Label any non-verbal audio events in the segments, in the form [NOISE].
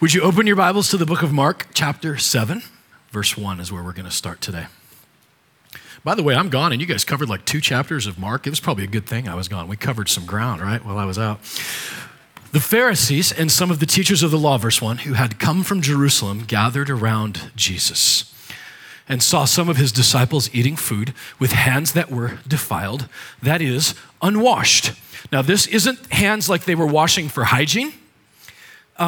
Would you open your Bibles to the book of Mark, chapter 7? Verse 1 is where we're going to start today. By the way, I'm gone, and you guys covered like two chapters of Mark. It was probably a good thing I was gone. We covered some ground, right, while I was out. The Pharisees and some of the teachers of the law, verse 1, who had come from Jerusalem, gathered around Jesus and saw some of his disciples eating food with hands that were defiled, that is, unwashed. Now, this isn't hands like they were washing for hygiene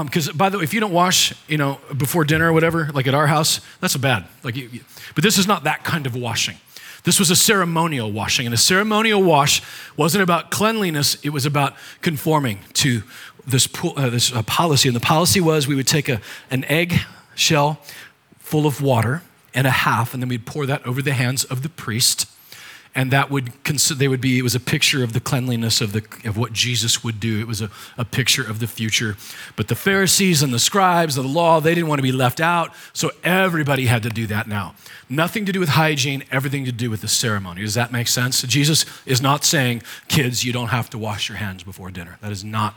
because um, by the way, if you don't wash, you know, before dinner or whatever, like at our house, that's a bad. Like, you, you, but this is not that kind of washing. This was a ceremonial washing, and a ceremonial wash wasn't about cleanliness; it was about conforming to this uh, this uh, policy. And the policy was we would take a an egg shell full of water and a half, and then we'd pour that over the hands of the priest and that would they would be it was a picture of the cleanliness of the of what jesus would do. It was a, a picture of the future. But the pharisees and the scribes of the law they didn't want to be left out. So everybody had to do that now. Nothing to do with hygiene everything to do with the ceremony. Does that make sense? Jesus is not saying kids you don't have to wash your hands before dinner. That is not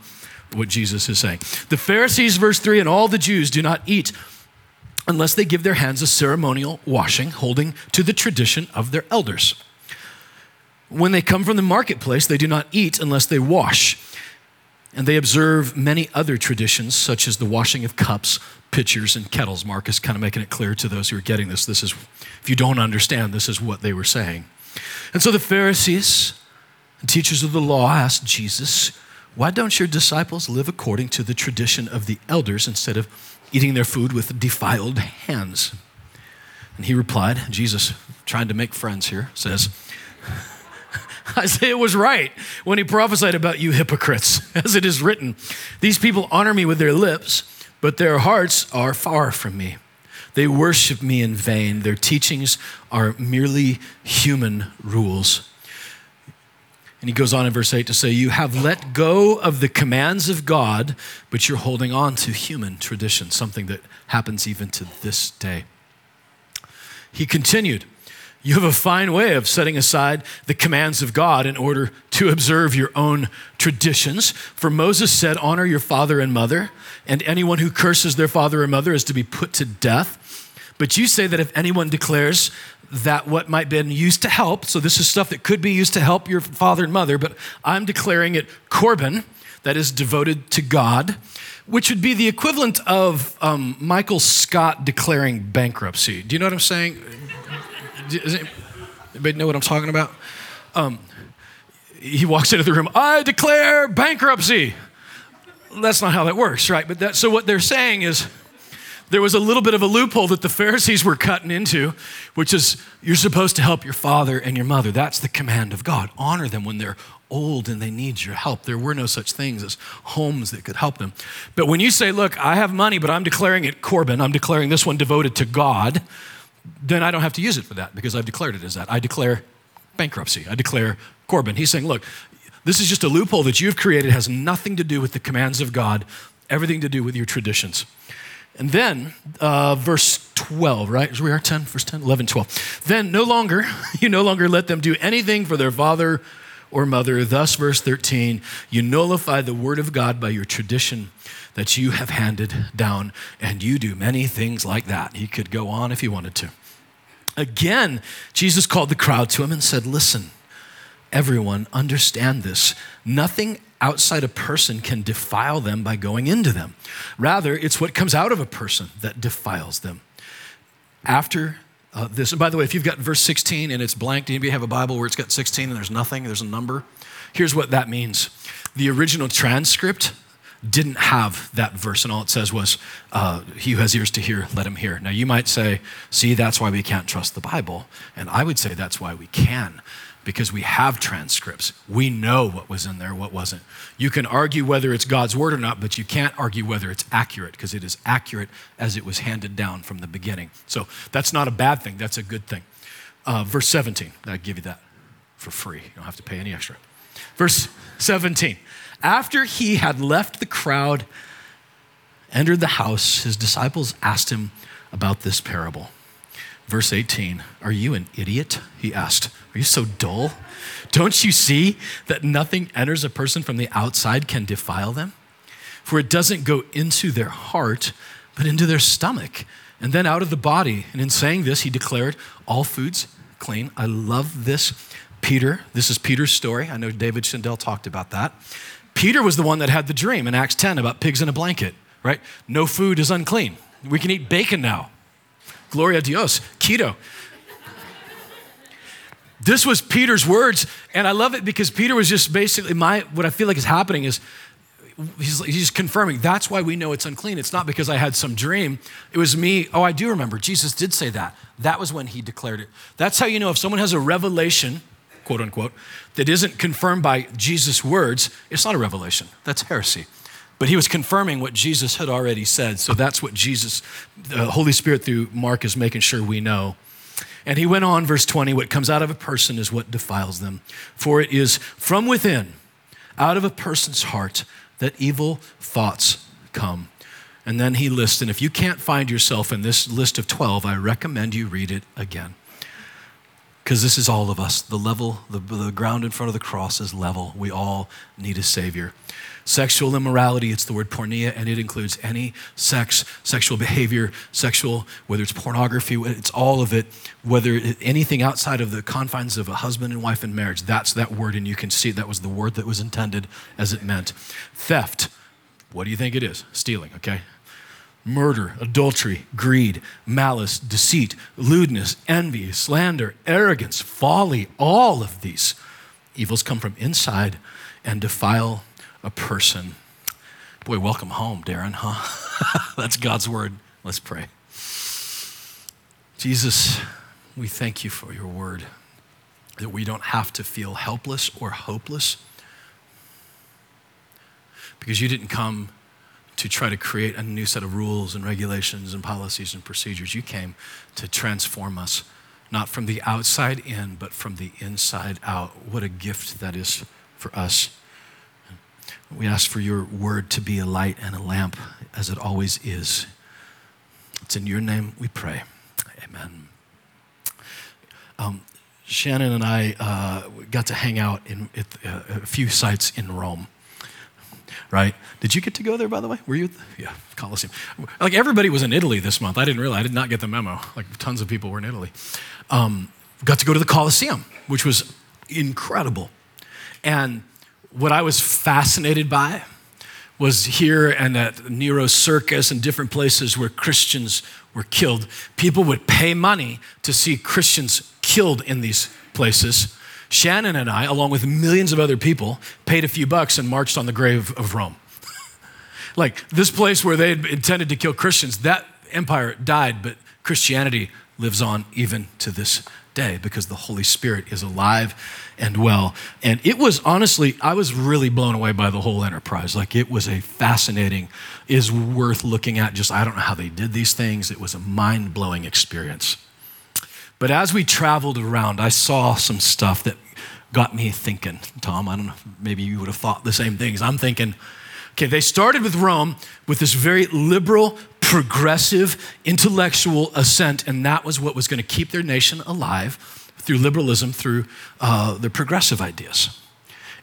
what jesus is saying. The pharisees verse 3 and all the jews do not eat unless they give their hands a ceremonial washing holding to the tradition of their elders when they come from the marketplace, they do not eat unless they wash. And they observe many other traditions, such as the washing of cups, pitchers, and kettles. Mark is kind of making it clear to those who are getting this. This is, if you don't understand, this is what they were saying. And so the Pharisees and teachers of the law asked Jesus, Why don't your disciples live according to the tradition of the elders instead of eating their food with defiled hands? And he replied, Jesus, trying to make friends here, says, [LAUGHS] Isaiah was right when he prophesied about you hypocrites, [LAUGHS] as it is written These people honor me with their lips, but their hearts are far from me. They worship me in vain. Their teachings are merely human rules. And he goes on in verse 8 to say, You have let go of the commands of God, but you're holding on to human tradition, something that happens even to this day. He continued, you have a fine way of setting aside the commands of God in order to observe your own traditions. For Moses said, Honor your father and mother, and anyone who curses their father or mother is to be put to death. But you say that if anyone declares that what might be used to help, so this is stuff that could be used to help your father and mother, but I'm declaring it Corban, that is devoted to God, which would be the equivalent of um, Michael Scott declaring bankruptcy. Do you know what I'm saying? Does anybody know what I'm talking about? Um, he walks into the room, I declare bankruptcy. That's not how that works, right? But that, so what they're saying is there was a little bit of a loophole that the Pharisees were cutting into, which is you're supposed to help your father and your mother. That's the command of God. Honor them when they're old and they need your help. There were no such things as homes that could help them. But when you say, look, I have money, but I'm declaring it Corban, I'm declaring this one devoted to God, then I don't have to use it for that because I've declared it as that. I declare bankruptcy. I declare Corban. He's saying, look, this is just a loophole that you've created, it has nothing to do with the commands of God, everything to do with your traditions. And then, uh, verse 12, right? Is we are 10, verse 10, 11, 12. Then no longer, [LAUGHS] you no longer let them do anything for their father or mother. Thus, verse 13, you nullify the word of God by your tradition that you have handed down, and you do many things like that. He could go on if he wanted to. Again, Jesus called the crowd to him and said, Listen, everyone, understand this. Nothing outside a person can defile them by going into them. Rather, it's what comes out of a person that defiles them. After uh, this, and by the way, if you've got verse 16 and it's blank, do anybody have a Bible where it's got 16 and there's nothing, there's a number? Here's what that means. The original transcript didn't have that verse, and all it says was, uh, He who has ears to hear, let him hear. Now, you might say, See, that's why we can't trust the Bible. And I would say that's why we can, because we have transcripts. We know what was in there, what wasn't. You can argue whether it's God's word or not, but you can't argue whether it's accurate, because it is accurate as it was handed down from the beginning. So that's not a bad thing, that's a good thing. Uh, verse 17, I give you that for free. You don't have to pay any extra. Verse 17. After he had left the crowd, entered the house, his disciples asked him about this parable. Verse 18 Are you an idiot? He asked. Are you so dull? Don't you see that nothing enters a person from the outside can defile them? For it doesn't go into their heart, but into their stomach, and then out of the body. And in saying this, he declared all foods clean. I love this. Peter, this is Peter's story. I know David Shindell talked about that. Peter was the one that had the dream in Acts 10 about pigs in a blanket, right? No food is unclean. We can eat bacon now. Gloria Dios, keto. This was Peter's words, and I love it because Peter was just basically my what I feel like is happening is he's, he's confirming that's why we know it's unclean. It's not because I had some dream. It was me. Oh, I do remember. Jesus did say that. That was when he declared it. That's how you know if someone has a revelation, quote unquote, that isn't confirmed by Jesus' words, it's not a revelation. That's heresy. But he was confirming what Jesus had already said. So that's what Jesus, the Holy Spirit through Mark, is making sure we know. And he went on, verse 20 what comes out of a person is what defiles them. For it is from within, out of a person's heart, that evil thoughts come. And then he lists, and if you can't find yourself in this list of 12, I recommend you read it again. Because this is all of us. The level, the, the ground in front of the cross is level. We all need a Savior. Sexual immorality, it's the word porneia, and it includes any sex, sexual behavior, sexual, whether it's pornography, it's all of it, whether anything outside of the confines of a husband and wife in marriage, that's that word, and you can see that was the word that was intended as it meant. Theft, what do you think it is? Stealing, okay? Murder, adultery, greed, malice, deceit, lewdness, envy, slander, arrogance, folly, all of these evils come from inside and defile a person. Boy, welcome home, Darren, huh? [LAUGHS] That's God's word. Let's pray. Jesus, we thank you for your word, that we don't have to feel helpless or hopeless because you didn't come to try to create a new set of rules and regulations and policies and procedures. You came to transform us, not from the outside in, but from the inside out. What a gift that is for us. We ask for your word to be a light and a lamp as it always is. It's in your name we pray. Amen. Um, Shannon and I uh, got to hang out in at, uh, a few sites in Rome. Right? Did you get to go there, by the way? Were you? Yeah, Colosseum. Like everybody was in Italy this month. I didn't realize. I did not get the memo. Like tons of people were in Italy. Um, got to go to the Colosseum, which was incredible. And what I was fascinated by was here and at Nero Circus and different places where Christians were killed. People would pay money to see Christians killed in these places. Shannon and I, along with millions of other people, paid a few bucks and marched on the grave of Rome. [LAUGHS] like this place where they had intended to kill Christians, that empire died, but Christianity lives on even to this day because the Holy Spirit is alive and well. And it was honestly, I was really blown away by the whole enterprise. Like it was a fascinating, is worth looking at. Just, I don't know how they did these things. It was a mind blowing experience. But as we traveled around, I saw some stuff that got me thinking. Tom, I don't know, maybe you would have thought the same things. I'm thinking, okay, they started with Rome with this very liberal, progressive intellectual ascent, and that was what was going to keep their nation alive through liberalism, through uh, the progressive ideas.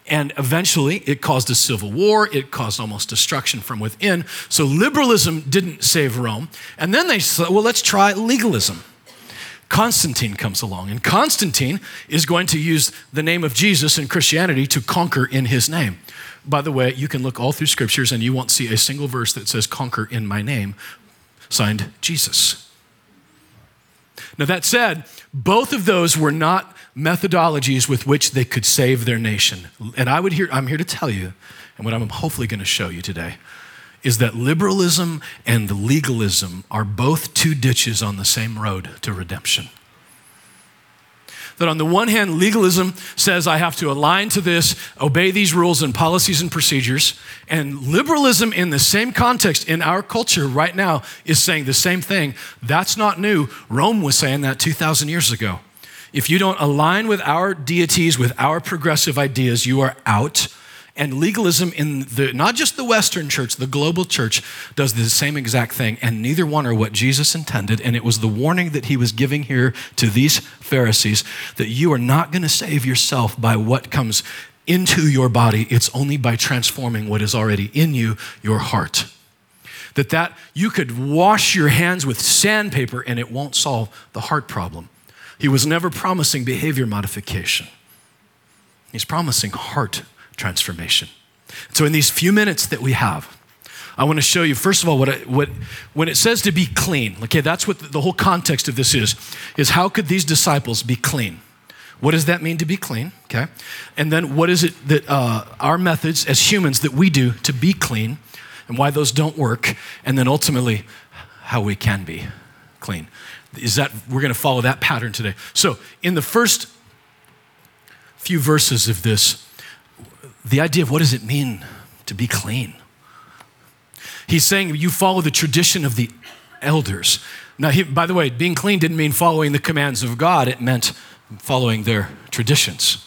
And eventually, it caused a civil war. It caused almost destruction from within. So, liberalism didn't save Rome. And then they said, well, let's try legalism. Constantine comes along, and Constantine is going to use the name of Jesus and Christianity to conquer in his name. By the way, you can look all through scriptures and you won't see a single verse that says, Conquer in my name, signed Jesus. Now, that said, both of those were not methodologies with which they could save their nation. And I would hear, I'm here to tell you, and what I'm hopefully going to show you today, is that liberalism and legalism are both two ditches on the same road to redemption. That on the one hand, legalism says I have to align to this, obey these rules and policies and procedures. And liberalism, in the same context in our culture right now, is saying the same thing. That's not new. Rome was saying that 2,000 years ago. If you don't align with our deities, with our progressive ideas, you are out and legalism in the not just the Western church, the global church does the same exact thing, and neither one are what Jesus intended. And it was the warning that he was giving here to these Pharisees that you are not going to save yourself by what comes into your body, it's only by transforming what is already in you, your heart. That that you could wash your hands with sandpaper and it won't solve the heart problem. He was never promising behavior modification. He's promising heart transformation. So in these few minutes that we have, I want to show you, first of all, what, I, what when it says to be clean, okay, that's what the, the whole context of this is, is how could these disciples be clean? What does that mean to be clean? Okay. And then what is it that uh, our methods as humans that we do to be clean and why those don't work? And then ultimately, how we can be clean. Is that we're going to follow that pattern today. So, in the first few verses of this, the idea of what does it mean to be clean? He's saying you follow the tradition of the elders. Now, he, by the way, being clean didn't mean following the commands of God, it meant following their traditions.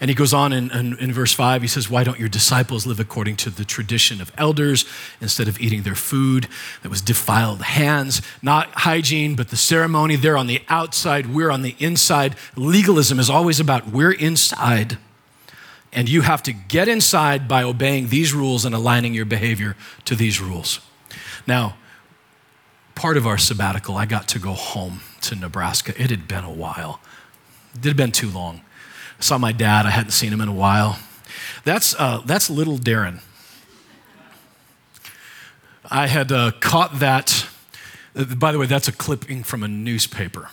And he goes on in, in, in, verse 5, he says, Why don't your disciples live according to the tradition of elders instead of eating their food that was defiled hands? Not hygiene, but the ceremony. They're on the outside, we're on the inside. Legalism is always about we're inside and you have to get inside by obeying these rules and aligning your behavior to these rules. Now, part of our sabbatical, I got to go home to Nebraska. It had been a while, it had been too long. I saw my dad, I hadn't seen him in a while. That's, uh, that's little Darren. I had uh, caught that. Uh, by the way, that's a clipping from a newspaper.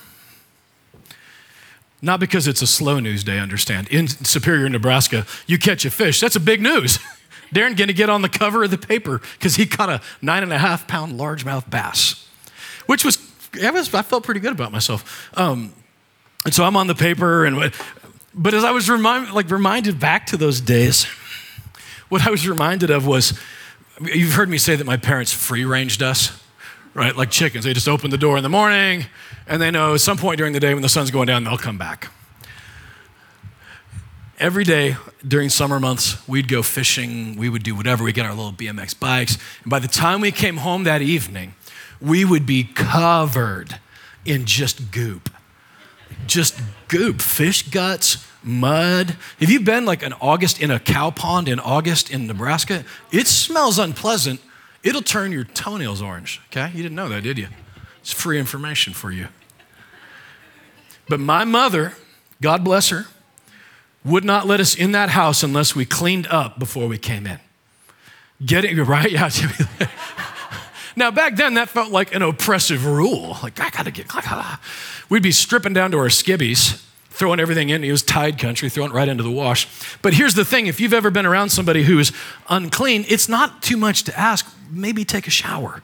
Not because it's a slow news day, understand. In Superior, Nebraska, you catch a fish. That's a big news. [LAUGHS] Darren to get on the cover of the paper because he caught a nine and a half pound largemouth bass, which was, I, was, I felt pretty good about myself. Um, and so I'm on the paper, and but as I was remind, like reminded back to those days, what I was reminded of was, you've heard me say that my parents free ranged us right? Like chickens. They just open the door in the morning and they know at some point during the day when the sun's going down, they'll come back. Every day during summer months, we'd go fishing, we would do whatever, we'd get our little BMX bikes. And by the time we came home that evening, we would be covered in just goop. Just goop, fish guts, mud. Have you been like an August in a cow pond in August in Nebraska? It smells unpleasant It'll turn your toenails orange, okay? You didn't know that, did you? It's free information for you. But my mother, God bless her, would not let us in that house unless we cleaned up before we came in. Get it right? [LAUGHS] Yeah. now, back then, that felt like an oppressive rule. Like, I gotta get, I gotta. We'd be stripping down to our skivvies throwing everything in. He was tide country, throwing it right into the wash. But here's the thing if you've ever been around somebody who's unclean, it's not too much to ask. Maybe take a shower.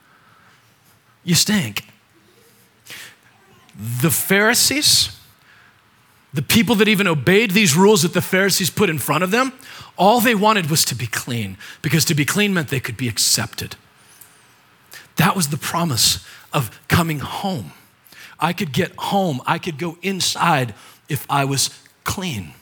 You stink. The Pharisees, the people that even obeyed these rules that the Pharisees put in front of them, all they wanted was to be clean because to be clean meant they could be accepted. That was the promise of coming home. I could get home, I could go inside if I was clean.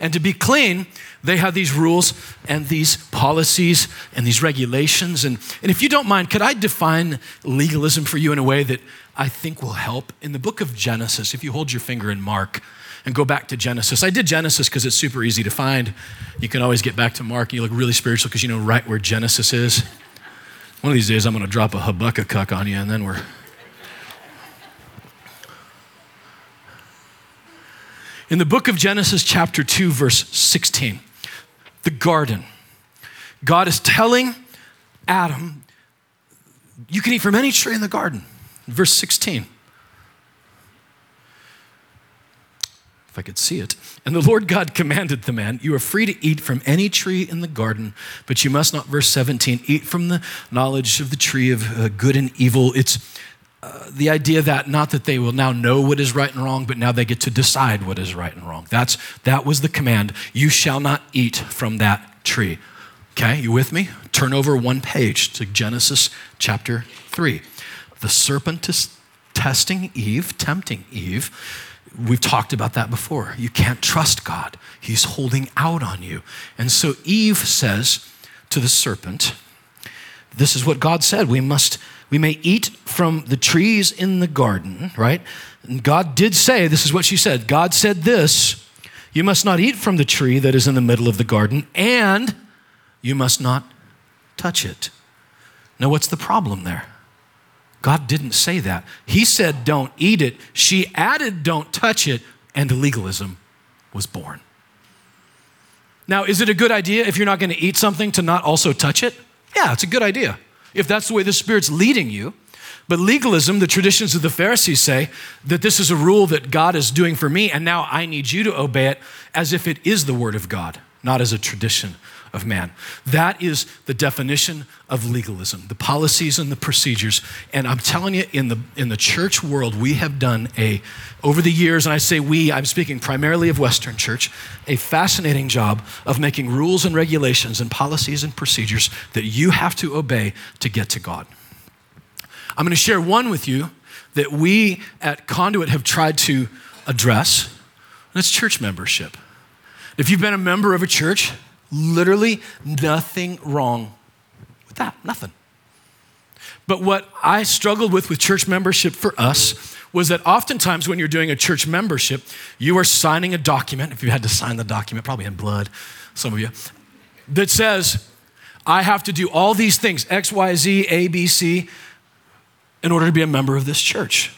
And to be clean, they have these rules and these policies and these regulations. And, and if you don't mind, could I define legalism for you in a way that I think will help? In the book of Genesis, if you hold your finger in Mark and go back to Genesis, I did Genesis because it's super easy to find. You can always get back to Mark and you look really spiritual because you know right where Genesis is. One of these days, I'm going to drop a Habakkuk on you and then we're In the book of Genesis, chapter 2, verse 16, the garden, God is telling Adam, You can eat from any tree in the garden. Verse 16. If I could see it. And the Lord God commanded the man, You are free to eat from any tree in the garden, but you must not, verse 17, eat from the knowledge of the tree of uh, good and evil. It's the idea that not that they will now know what is right and wrong, but now they get to decide what is right and wrong. That's, that was the command. You shall not eat from that tree. Okay, you with me? Turn over one page to Genesis chapter 3. The serpent is testing Eve, tempting Eve. We've talked about that before. You can't trust God, He's holding out on you. And so Eve says to the serpent, This is what God said. We must we may eat from the trees in the garden, right? And God did say, this is what she said God said this You must not eat from the tree that is in the middle of the garden, and you must not touch it. Now, what's the problem there? God didn't say that. He said, don't eat it. She added, don't touch it, and legalism was born. Now, is it a good idea if you're not going to eat something to not also touch it? Yeah, it's a good idea. If that's the way the Spirit's leading you. But legalism, the traditions of the Pharisees say that this is a rule that God is doing for me, and now I need you to obey it as if it is the Word of God, not as a tradition of man. That is the definition of legalism, the policies and the procedures. And I'm telling you, in the, in the church world, we have done a, over the years, and I say we, I'm speaking primarily of Western church, a fascinating job of making rules and regulations and policies and procedures that you have to obey to get to God. I'm going to share one with you that we at Conduit have tried to address, and it's church membership. If you've been a member of a church, Literally nothing wrong with that, nothing. But what I struggled with with church membership for us was that oftentimes when you're doing a church membership, you are signing a document, if you had to sign the document, probably in blood, some of you, that says, I have to do all these things, X, Y, Z, A, B, C, in order to be a member of this church.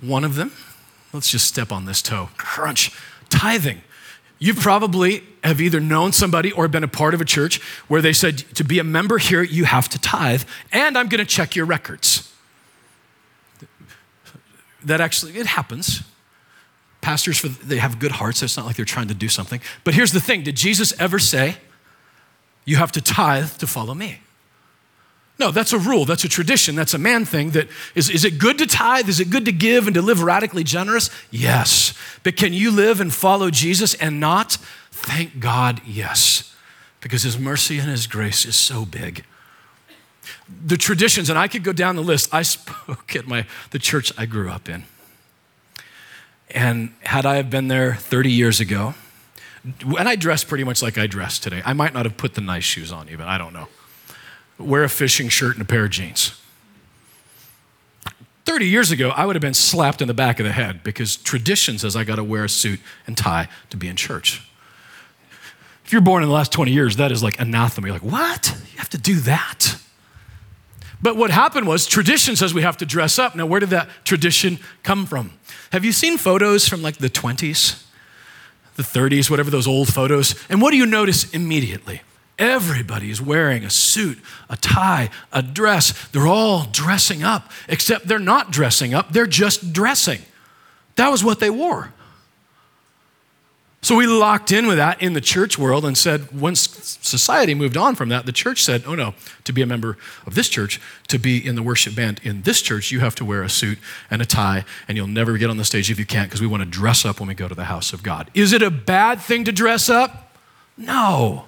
One of them, let's just step on this toe, crunch, tithing. You probably have either known somebody or been a part of a church where they said, to be a member here, you have to tithe, and I'm going to check your records. That actually, it happens. Pastors, they have good hearts. It's not like they're trying to do something. But here's the thing Did Jesus ever say, you have to tithe to follow me? No, that's a rule. That's a tradition. That's a man thing. That is, is it good to tithe? Is it good to give and to live radically generous? Yes. But can you live and follow Jesus and not? Thank God, yes. Because his mercy and his grace is so big. The traditions, and I could go down the list. I [LAUGHS] spoke at my the church I grew up in. And had I have been there 30 years ago, and I dressed pretty much like I dress today. I might not have put the nice shoes on even, I don't know wear a fishing shirt and a pair of jeans. 30 years ago, I would have been slapped in the back of the head because tradition says I got to wear a suit and tie to be in church. If you're born in the last 20 years, that is like anathema. You're like, what? You have to do that? But what happened was tradition says we have to dress up. Now, where did that tradition come from? Have you seen photos from like the 20s, the 30s, whatever those old photos? And what do you notice immediately? Everybody is wearing a suit, a tie, a dress. They're all dressing up, except they're not dressing up, they're just dressing. That was what they wore. So we locked in with that in the church world and said, once society moved on from that, the church said, oh no, to be a member of this church, to be in the worship band in this church, you have to wear a suit and a tie, and you'll never get on the stage if you can't because we want to dress up when we go to the house of God. Is it a bad thing to dress up? No.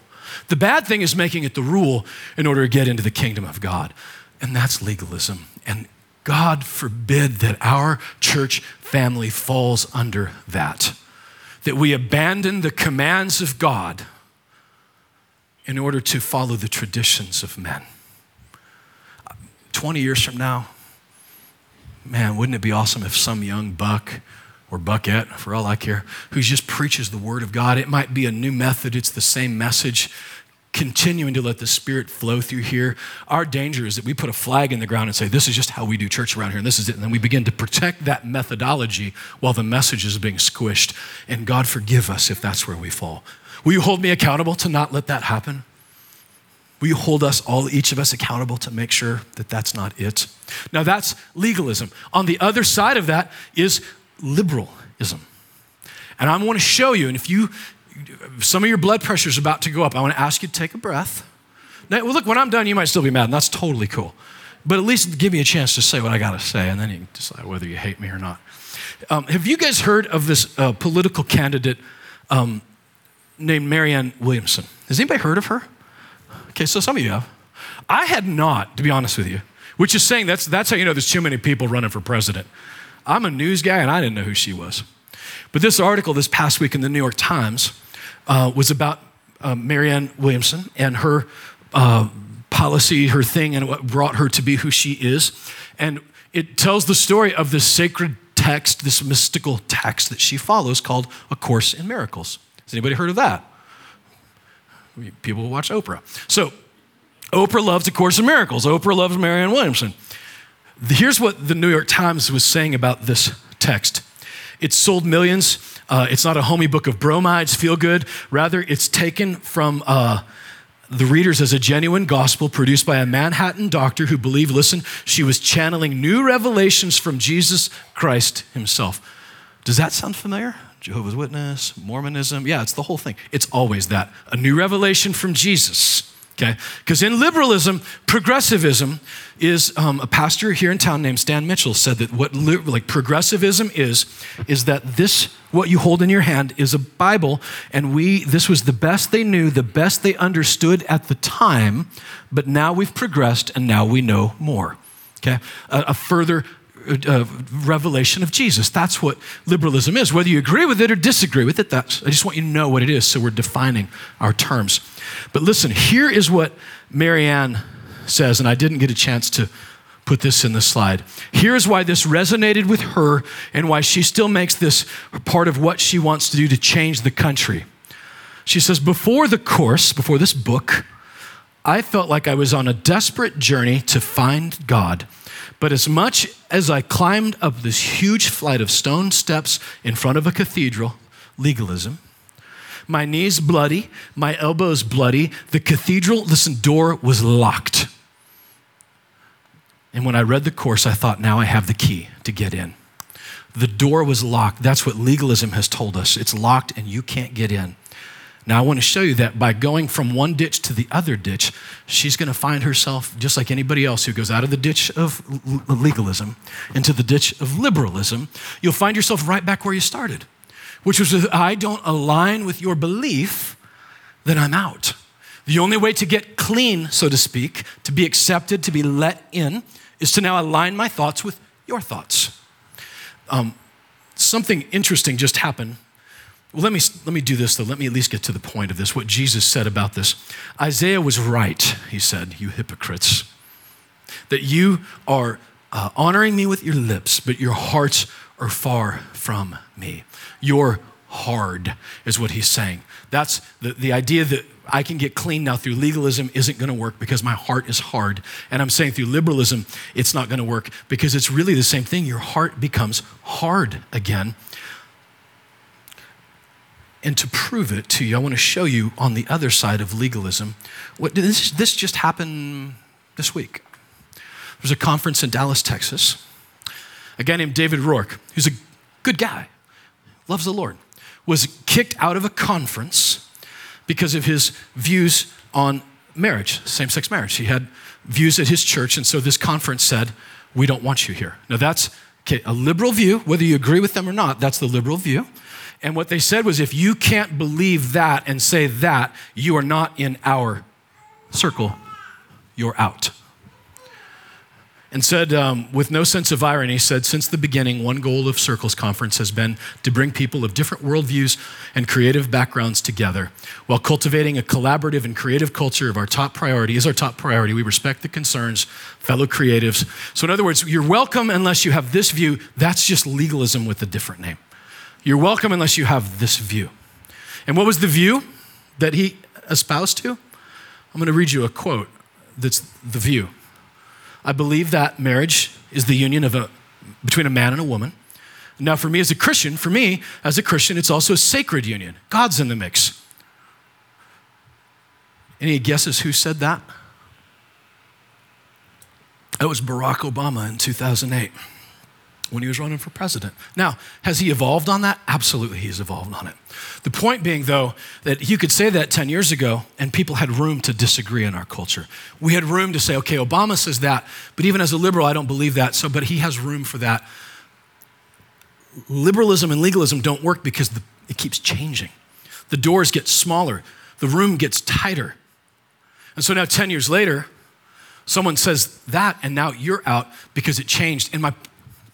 The bad thing is making it the rule in order to get into the kingdom of God. And that's legalism. And God forbid that our church family falls under that. That we abandon the commands of God in order to follow the traditions of men. 20 years from now, man, wouldn't it be awesome if some young buck or bucket, for all I care, who just preaches the word of God? It might be a new method, it's the same message, continuing to let the Spirit flow through here. Our danger is that we put a flag in the ground and say, This is just how we do church around here, and this is it. And then we begin to protect that methodology while the message is being squished. And God forgive us if that's where we fall. Will you hold me accountable to not let that happen? Will you hold us all, each of us, accountable to make sure that that's not it? Now, that's legalism. On the other side of that is liberalism. And I want to show you, and if you some of your blood pressure is about to go up. I want to ask you to take a breath. Now, well, look, when I'm done, you might still be mad, and that's totally cool. But at least give me a chance to say what I got to say, and then you decide whether you hate me or not. Um, have you guys heard of this uh, political candidate um, named Marianne Williamson? Has anybody heard of her? Okay, so some of you have. I had not, to be honest with you, which is saying that's, that's how you know there's too many people running for president. I'm a news guy, and I didn't know who she was. But this article this past week in the New York Times uh, was about uh, Marianne Williamson and her uh, policy, her thing, and what brought her to be who she is. And it tells the story of this sacred text, this mystical text that she follows called A Course in Miracles. Has anybody heard of that? People watch Oprah. So, Oprah loves A Course in Miracles. Oprah loves Marianne Williamson. Here's what the New York Times was saying about this text it sold millions. Uh, it's not a homey book of bromides, feel good. Rather, it's taken from uh, the readers as a genuine gospel produced by a Manhattan doctor who believed, listen, she was channeling new revelations from Jesus Christ himself. Does that sound familiar? Jehovah's Witness, Mormonism. Yeah, it's the whole thing. It's always that a new revelation from Jesus. Okay? Because in liberalism, progressivism is um, a pastor here in town named Stan Mitchell said that what li- like progressivism is, is that this, what you hold in your hand, is a Bible, and we, this was the best they knew, the best they understood at the time, but now we've progressed and now we know more. Okay? a, a further uh, revelation of Jesus. That's what liberalism is. Whether you agree with it or disagree with it, that's, I just want you to know what it is so we're defining our terms. But listen, here is what Marianne says, and I didn't get a chance to put this in the slide. Here's why this resonated with her and why she still makes this part of what she wants to do to change the country. She says, Before the course, before this book, I felt like I was on a desperate journey to find God. But as much as I climbed up this huge flight of stone steps in front of a cathedral, legalism, my knees bloody, my elbows bloody, the cathedral, listen, door was locked. And when I read the course, I thought, now I have the key to get in. The door was locked. That's what legalism has told us. It's locked and you can't get in. Now, I want to show you that by going from one ditch to the other ditch, she's going to find herself, just like anybody else who goes out of the ditch of legalism into the ditch of liberalism, you'll find yourself right back where you started, which was if I don't align with your belief, then I'm out. The only way to get clean, so to speak, to be accepted, to be let in, is to now align my thoughts with your thoughts. Um, something interesting just happened well, let me, let me do this though. Let me at least get to the point of this, what Jesus said about this. Isaiah was right, he said, you hypocrites, that you are uh, honoring me with your lips, but your hearts are far from me. You're hard, is what he's saying. That's the, the idea that I can get clean now through legalism isn't going to work because my heart is hard. And I'm saying through liberalism, it's not going to work because it's really the same thing. Your heart becomes hard again. And to prove it to you, I want to show you on the other side of legalism. What, this, this just happened this week. There's a conference in Dallas, Texas. A guy named David Rourke, who's a good guy, loves the Lord, was kicked out of a conference because of his views on marriage, same sex marriage. He had views at his church, and so this conference said, We don't want you here. Now, that's okay, a liberal view, whether you agree with them or not, that's the liberal view. And what they said was if you can't believe that and say that, you are not in our circle, you're out. And said, um, with no sense of irony, said, since the beginning, one goal of Circles Conference has been to bring people of different worldviews and creative backgrounds together while cultivating a collaborative and creative culture of our top priority is our top priority. We respect the concerns, fellow creatives. So, in other words, you're welcome unless you have this view. That's just legalism with a different name. You're welcome unless you have this view. And what was the view that he espoused to? I'm going to read you a quote that's the view. I believe that marriage is the union of a, between a man and a woman. Now, for me as a Christian, for me as a Christian, it's also a sacred union. God's in the mix. Any guesses who said that? That was Barack Obama in 2008 when he was running for president. Now, has he evolved on that? Absolutely, he's evolved on it. The point being, though, that you could say that 10 years ago and people had room to disagree in our culture. We had room to say, okay, Obama says that, but even as a liberal, I don't believe that, so, but he has room for that. Liberalism and legalism don't work because the, it keeps changing. The doors get smaller, the room gets tighter. And so now, 10 years later, someone says that, and now you're out because it changed. And my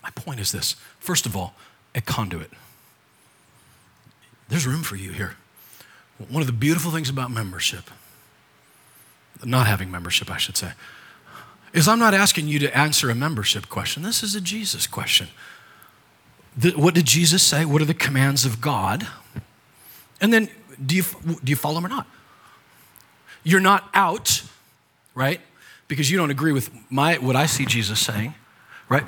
my point is this first of all, a conduit. There's room for you here. One of the beautiful things about membership, not having membership, I should say, is I'm not asking you to answer a membership question. This is a Jesus question. what did Jesus say? What are the commands of God? And then do you, do you follow them or not? You're not out, right? Because you don't agree with my, what I see Jesus saying, right?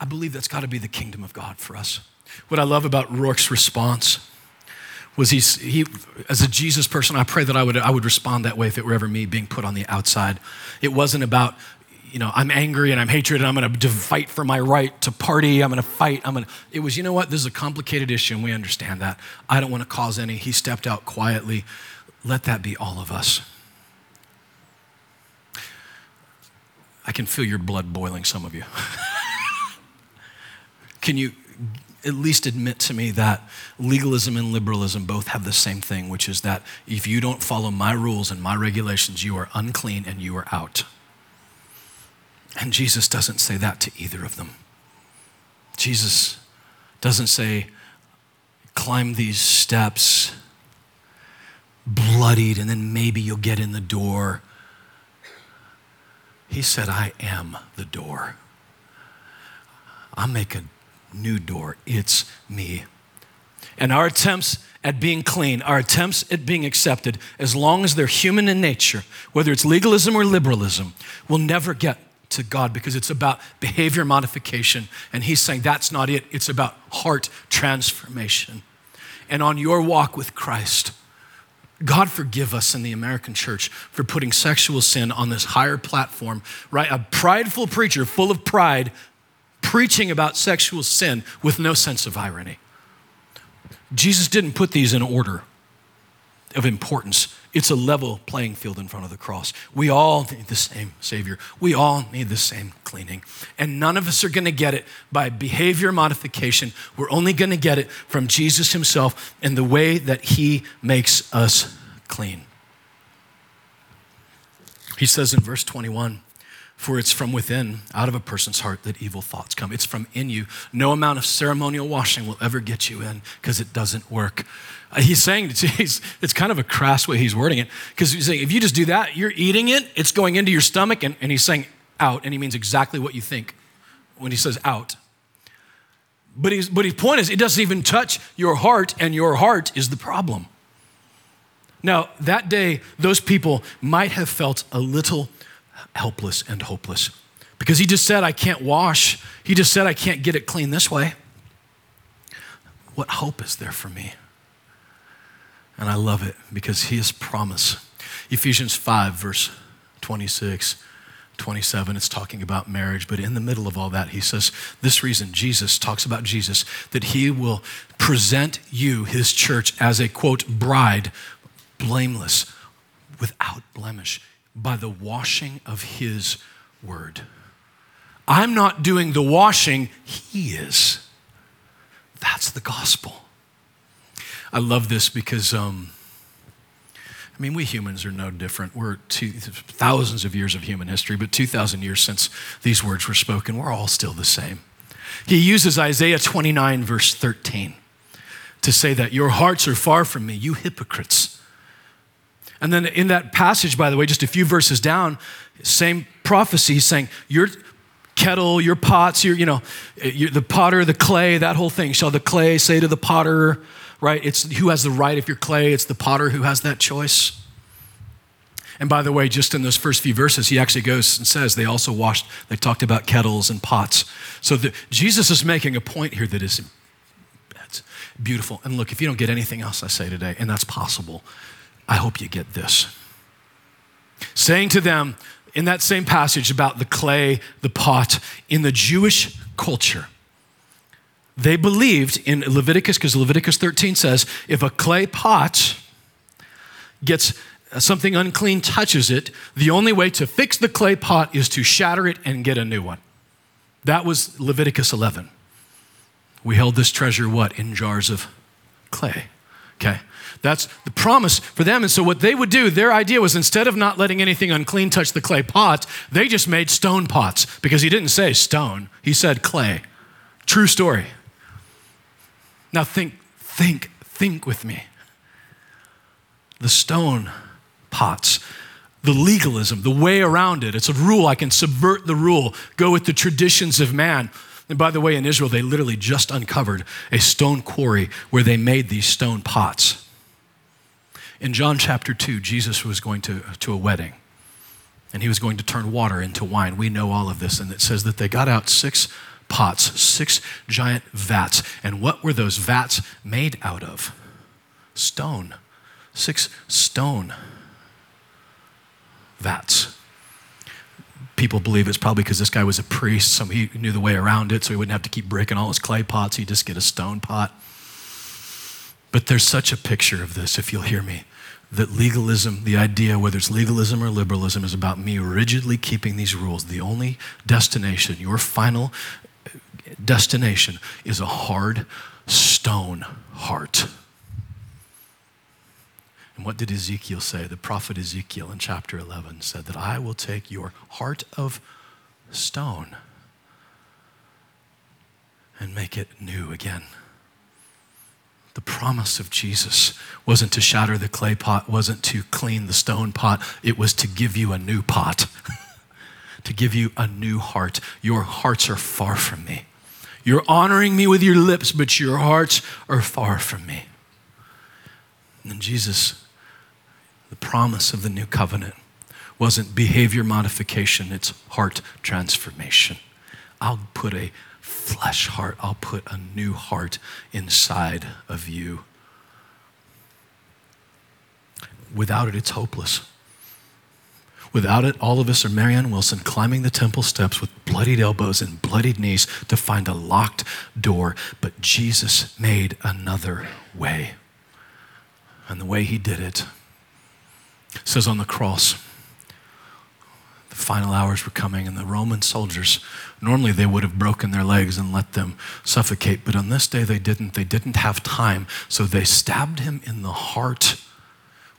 I believe that's got to be the kingdom of God for us. What I love about Rourke's response was he's, he, as a Jesus person, I pray that I would, I would respond that way if it were ever me being put on the outside. It wasn't about, you know, I'm angry and I'm hatred and I'm going to fight for my right to party. I'm going to fight. I'm going to. It was, you know what? This is a complicated issue and we understand that. I don't want to cause any. He stepped out quietly. Let that be all of us. I can feel your blood boiling, some of you. [LAUGHS] can you at least admit to me that legalism and liberalism both have the same thing, which is that if you don't follow my rules and my regulations, you are unclean and you are out. And Jesus doesn't say that to either of them. Jesus doesn't say, climb these steps, bloodied, and then maybe you'll get in the door. He said, I am the door. I'll make a new door. It's me. And our attempts at being clean, our attempts at being accepted, as long as they're human in nature, whether it's legalism or liberalism, will never get to God because it's about behavior modification. And He's saying that's not it, it's about heart transformation. And on your walk with Christ, God forgive us in the American church for putting sexual sin on this higher platform, right? A prideful preacher full of pride preaching about sexual sin with no sense of irony. Jesus didn't put these in order of importance. It's a level playing field in front of the cross. We all need the same Savior. We all need the same cleaning. And none of us are going to get it by behavior modification. We're only going to get it from Jesus Himself and the way that He makes us clean. He says in verse 21 for it's from within, out of a person's heart, that evil thoughts come. It's from in you. No amount of ceremonial washing will ever get you in because it doesn't work. Uh, he's saying, [LAUGHS] he's, it's kind of a crass way he's wording it because he's saying, if you just do that, you're eating it, it's going into your stomach, and, and he's saying out, and he means exactly what you think when he says out. But, he's, but his point is, it doesn't even touch your heart, and your heart is the problem. Now, that day, those people might have felt a little helpless and hopeless. Because he just said, I can't wash. He just said, I can't get it clean this way. What hope is there for me? And I love it because he has promised. Ephesians 5, verse 26, 27, it's talking about marriage, but in the middle of all that, he says, This reason, Jesus talks about Jesus, that he will present you, his church, as a quote, bride, blameless, without blemish by the washing of His word. I'm not doing the washing, He is. That's the gospel. I love this because, um, I mean, we humans are no different. We're two, thousands of years of human history, but 2,000 years since these words were spoken, we're all still the same. He uses Isaiah 29, verse 13, to say that your hearts are far from me, you hypocrites. And then in that passage, by the way, just a few verses down, same prophecy he's saying, Your kettle, your pots, your, you know, eh, the potter, the clay, that whole thing. Shall the clay say to the potter, right? It's who has the right if you're clay, it's the potter who has that choice. And by the way, just in those first few verses, he actually goes and says they also washed, they talked about kettles and pots. So the, Jesus is making a point here that is beautiful. And look, if you don't get anything else I say today, and that's possible, I hope you get this. Saying to them in that same passage about the clay, the pot, in the Jewish culture, they believed in Leviticus, because Leviticus 13 says if a clay pot gets uh, something unclean, touches it, the only way to fix the clay pot is to shatter it and get a new one. That was Leviticus 11. We held this treasure, what? In jars of clay. Okay. That's the promise for them. And so, what they would do, their idea was instead of not letting anything unclean touch the clay pot, they just made stone pots because he didn't say stone, he said clay. True story. Now, think, think, think with me. The stone pots, the legalism, the way around it, it's a rule. I can subvert the rule, go with the traditions of man. And by the way, in Israel, they literally just uncovered a stone quarry where they made these stone pots. In John chapter 2, Jesus was going to, to a wedding and he was going to turn water into wine. We know all of this. And it says that they got out six pots, six giant vats. And what were those vats made out of? Stone. Six stone vats. People believe it's probably because this guy was a priest, so he knew the way around it, so he wouldn't have to keep breaking all his clay pots. He'd just get a stone pot. But there's such a picture of this, if you'll hear me, that legalism, the idea, whether it's legalism or liberalism, is about me rigidly keeping these rules. The only destination, your final uh, destination, is a hard stone heart. And what did Ezekiel say? The prophet Ezekiel in chapter 11 said that I will take your heart of stone and make it new again. The promise of Jesus wasn't to shatter the clay pot, wasn't to clean the stone pot, it was to give you a new pot, [LAUGHS] to give you a new heart. Your hearts are far from me. You're honoring me with your lips, but your hearts are far from me. And Jesus the promise of the new covenant wasn't behavior modification, it's heart transformation. I'll put a flesh heart, I'll put a new heart inside of you. Without it, it's hopeless. Without it, all of us are Marianne Wilson climbing the temple steps with bloodied elbows and bloodied knees to find a locked door. But Jesus made another way. And the way he did it it says on the cross, final hours were coming, and the Roman soldiers, normally they would have broken their legs and let them suffocate, but on this day they didn't. They didn't have time, so they stabbed him in the heart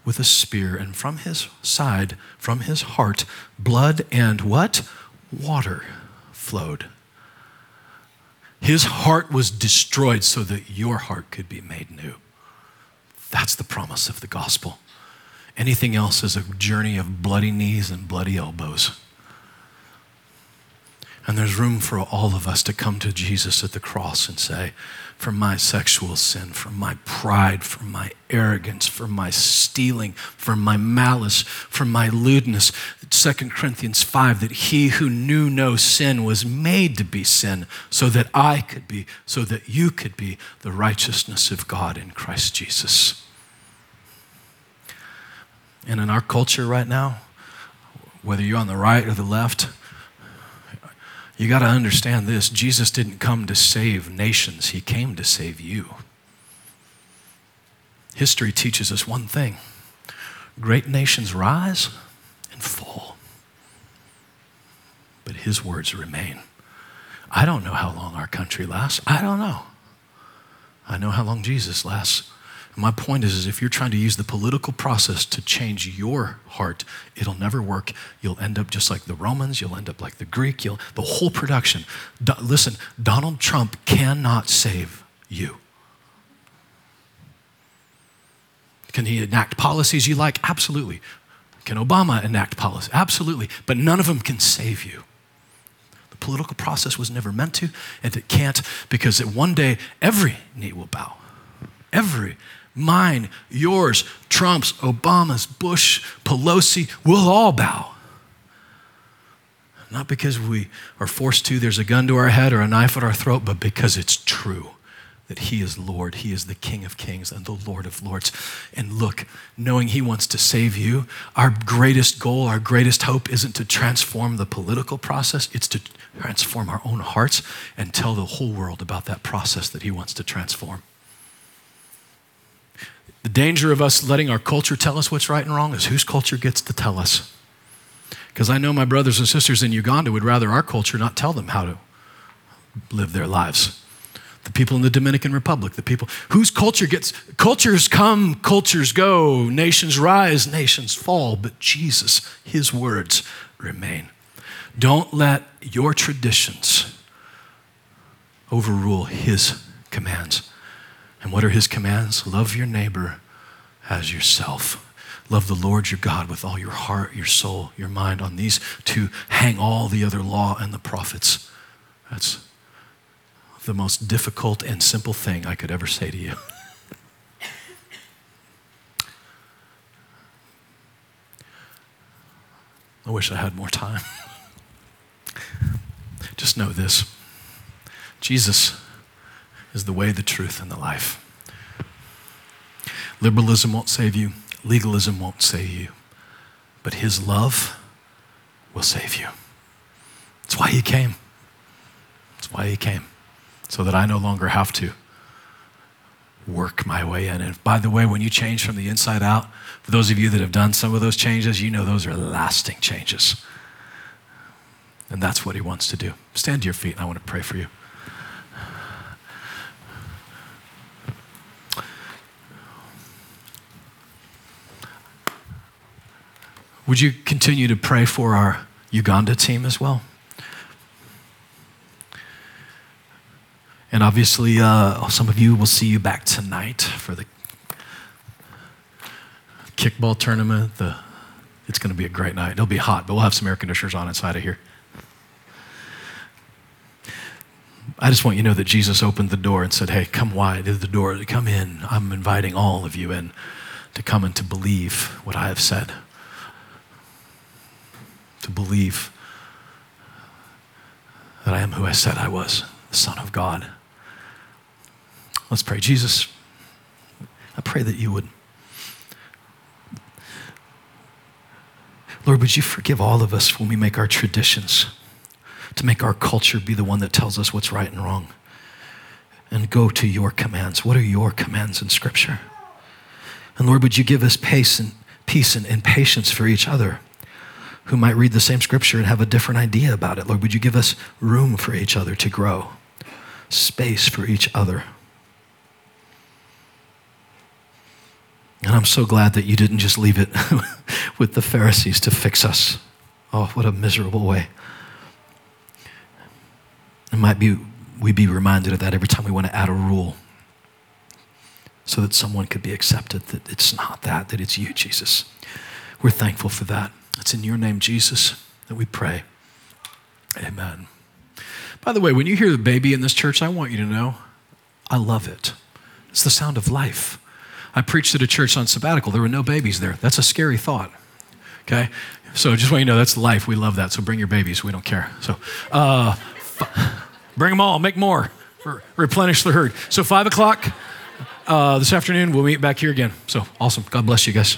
with a spear, and from his side, from his heart, blood and what? Water flowed. His heart was destroyed so that your heart could be made new. That's the promise of the gospel. Anything else is a journey of bloody knees and bloody elbows. And there's room for all of us to come to Jesus at the cross and say, for my sexual sin, for my pride, for my arrogance, for my stealing, for my malice, for my lewdness. 2 Corinthians 5 that he who knew no sin was made to be sin so that I could be, so that you could be the righteousness of God in Christ Jesus. And in our culture right now, whether you're on the right or the left, you got to understand this Jesus didn't come to save nations, He came to save you. History teaches us one thing great nations rise and fall, but His words remain. I don't know how long our country lasts. I don't know. I know how long Jesus lasts. My point is, is if you're trying to use the political process to change your heart, it'll never work. You'll end up just like the Romans, you'll end up like the Greek, you'll, the whole production. Do, listen, Donald Trump cannot save you. Can he enact policies you like? Absolutely. Can Obama enact policies? Absolutely. But none of them can save you. The political process was never meant to, and it can't because one day every knee will bow. Every mine, yours, Trump's, Obama's, Bush, Pelosi, we'll all bow. Not because we are forced to, there's a gun to our head or a knife at our throat, but because it's true that He is Lord. He is the King of kings and the Lord of lords. And look, knowing He wants to save you, our greatest goal, our greatest hope isn't to transform the political process, it's to transform our own hearts and tell the whole world about that process that He wants to transform. The danger of us letting our culture tell us what's right and wrong is whose culture gets to tell us. Because I know my brothers and sisters in Uganda would rather our culture not tell them how to live their lives. The people in the Dominican Republic, the people whose culture gets, cultures come, cultures go, nations rise, nations fall, but Jesus, his words remain. Don't let your traditions overrule his commands. And what are his commands? Love your neighbor as yourself. Love the Lord your God with all your heart, your soul, your mind. On these two hang all the other law and the prophets. That's the most difficult and simple thing I could ever say to you. [LAUGHS] I wish I had more time. [LAUGHS] Just know this Jesus is the way, the truth, and the life. Liberalism won't save you, legalism won't save you, but His love will save you. That's why He came. That's why He came, so that I no longer have to work my way in. And by the way, when you change from the inside out, for those of you that have done some of those changes, you know those are lasting changes. And that's what He wants to do. Stand to your feet, and I want to pray for you. Would you continue to pray for our Uganda team as well? And obviously, uh, some of you will see you back tonight for the kickball tournament. The, it's going to be a great night. It'll be hot, but we'll have some air conditioners on inside of here. I just want you to know that Jesus opened the door and said, Hey, come wide the door, come in. I'm inviting all of you in to come and to believe what I have said to believe that I am who I said I was, the Son of God. Let's pray. Jesus, I pray that you would. Lord, would you forgive all of us when we make our traditions to make our culture be the one that tells us what's right and wrong? And go to your commands. What are your commands in Scripture? And Lord, would you give us pace and peace and, and patience for each other? Who might read the same scripture and have a different idea about it. Lord, would you give us room for each other to grow, space for each other? And I'm so glad that you didn't just leave it [LAUGHS] with the Pharisees to fix us. Oh, what a miserable way. It might be we be reminded of that every time we want to add a rule so that someone could be accepted that it's not that, that it's you, Jesus. We're thankful for that. It's in your name, Jesus, that we pray. Amen. By the way, when you hear the baby in this church, I want you to know I love it. It's the sound of life. I preached at a church on sabbatical. There were no babies there. That's a scary thought. Okay? So just want you to know that's life. We love that. So bring your babies. We don't care. So uh, bring them all. Make more. Replenish the herd. So 5 o'clock uh, this afternoon, we'll meet back here again. So awesome. God bless you guys.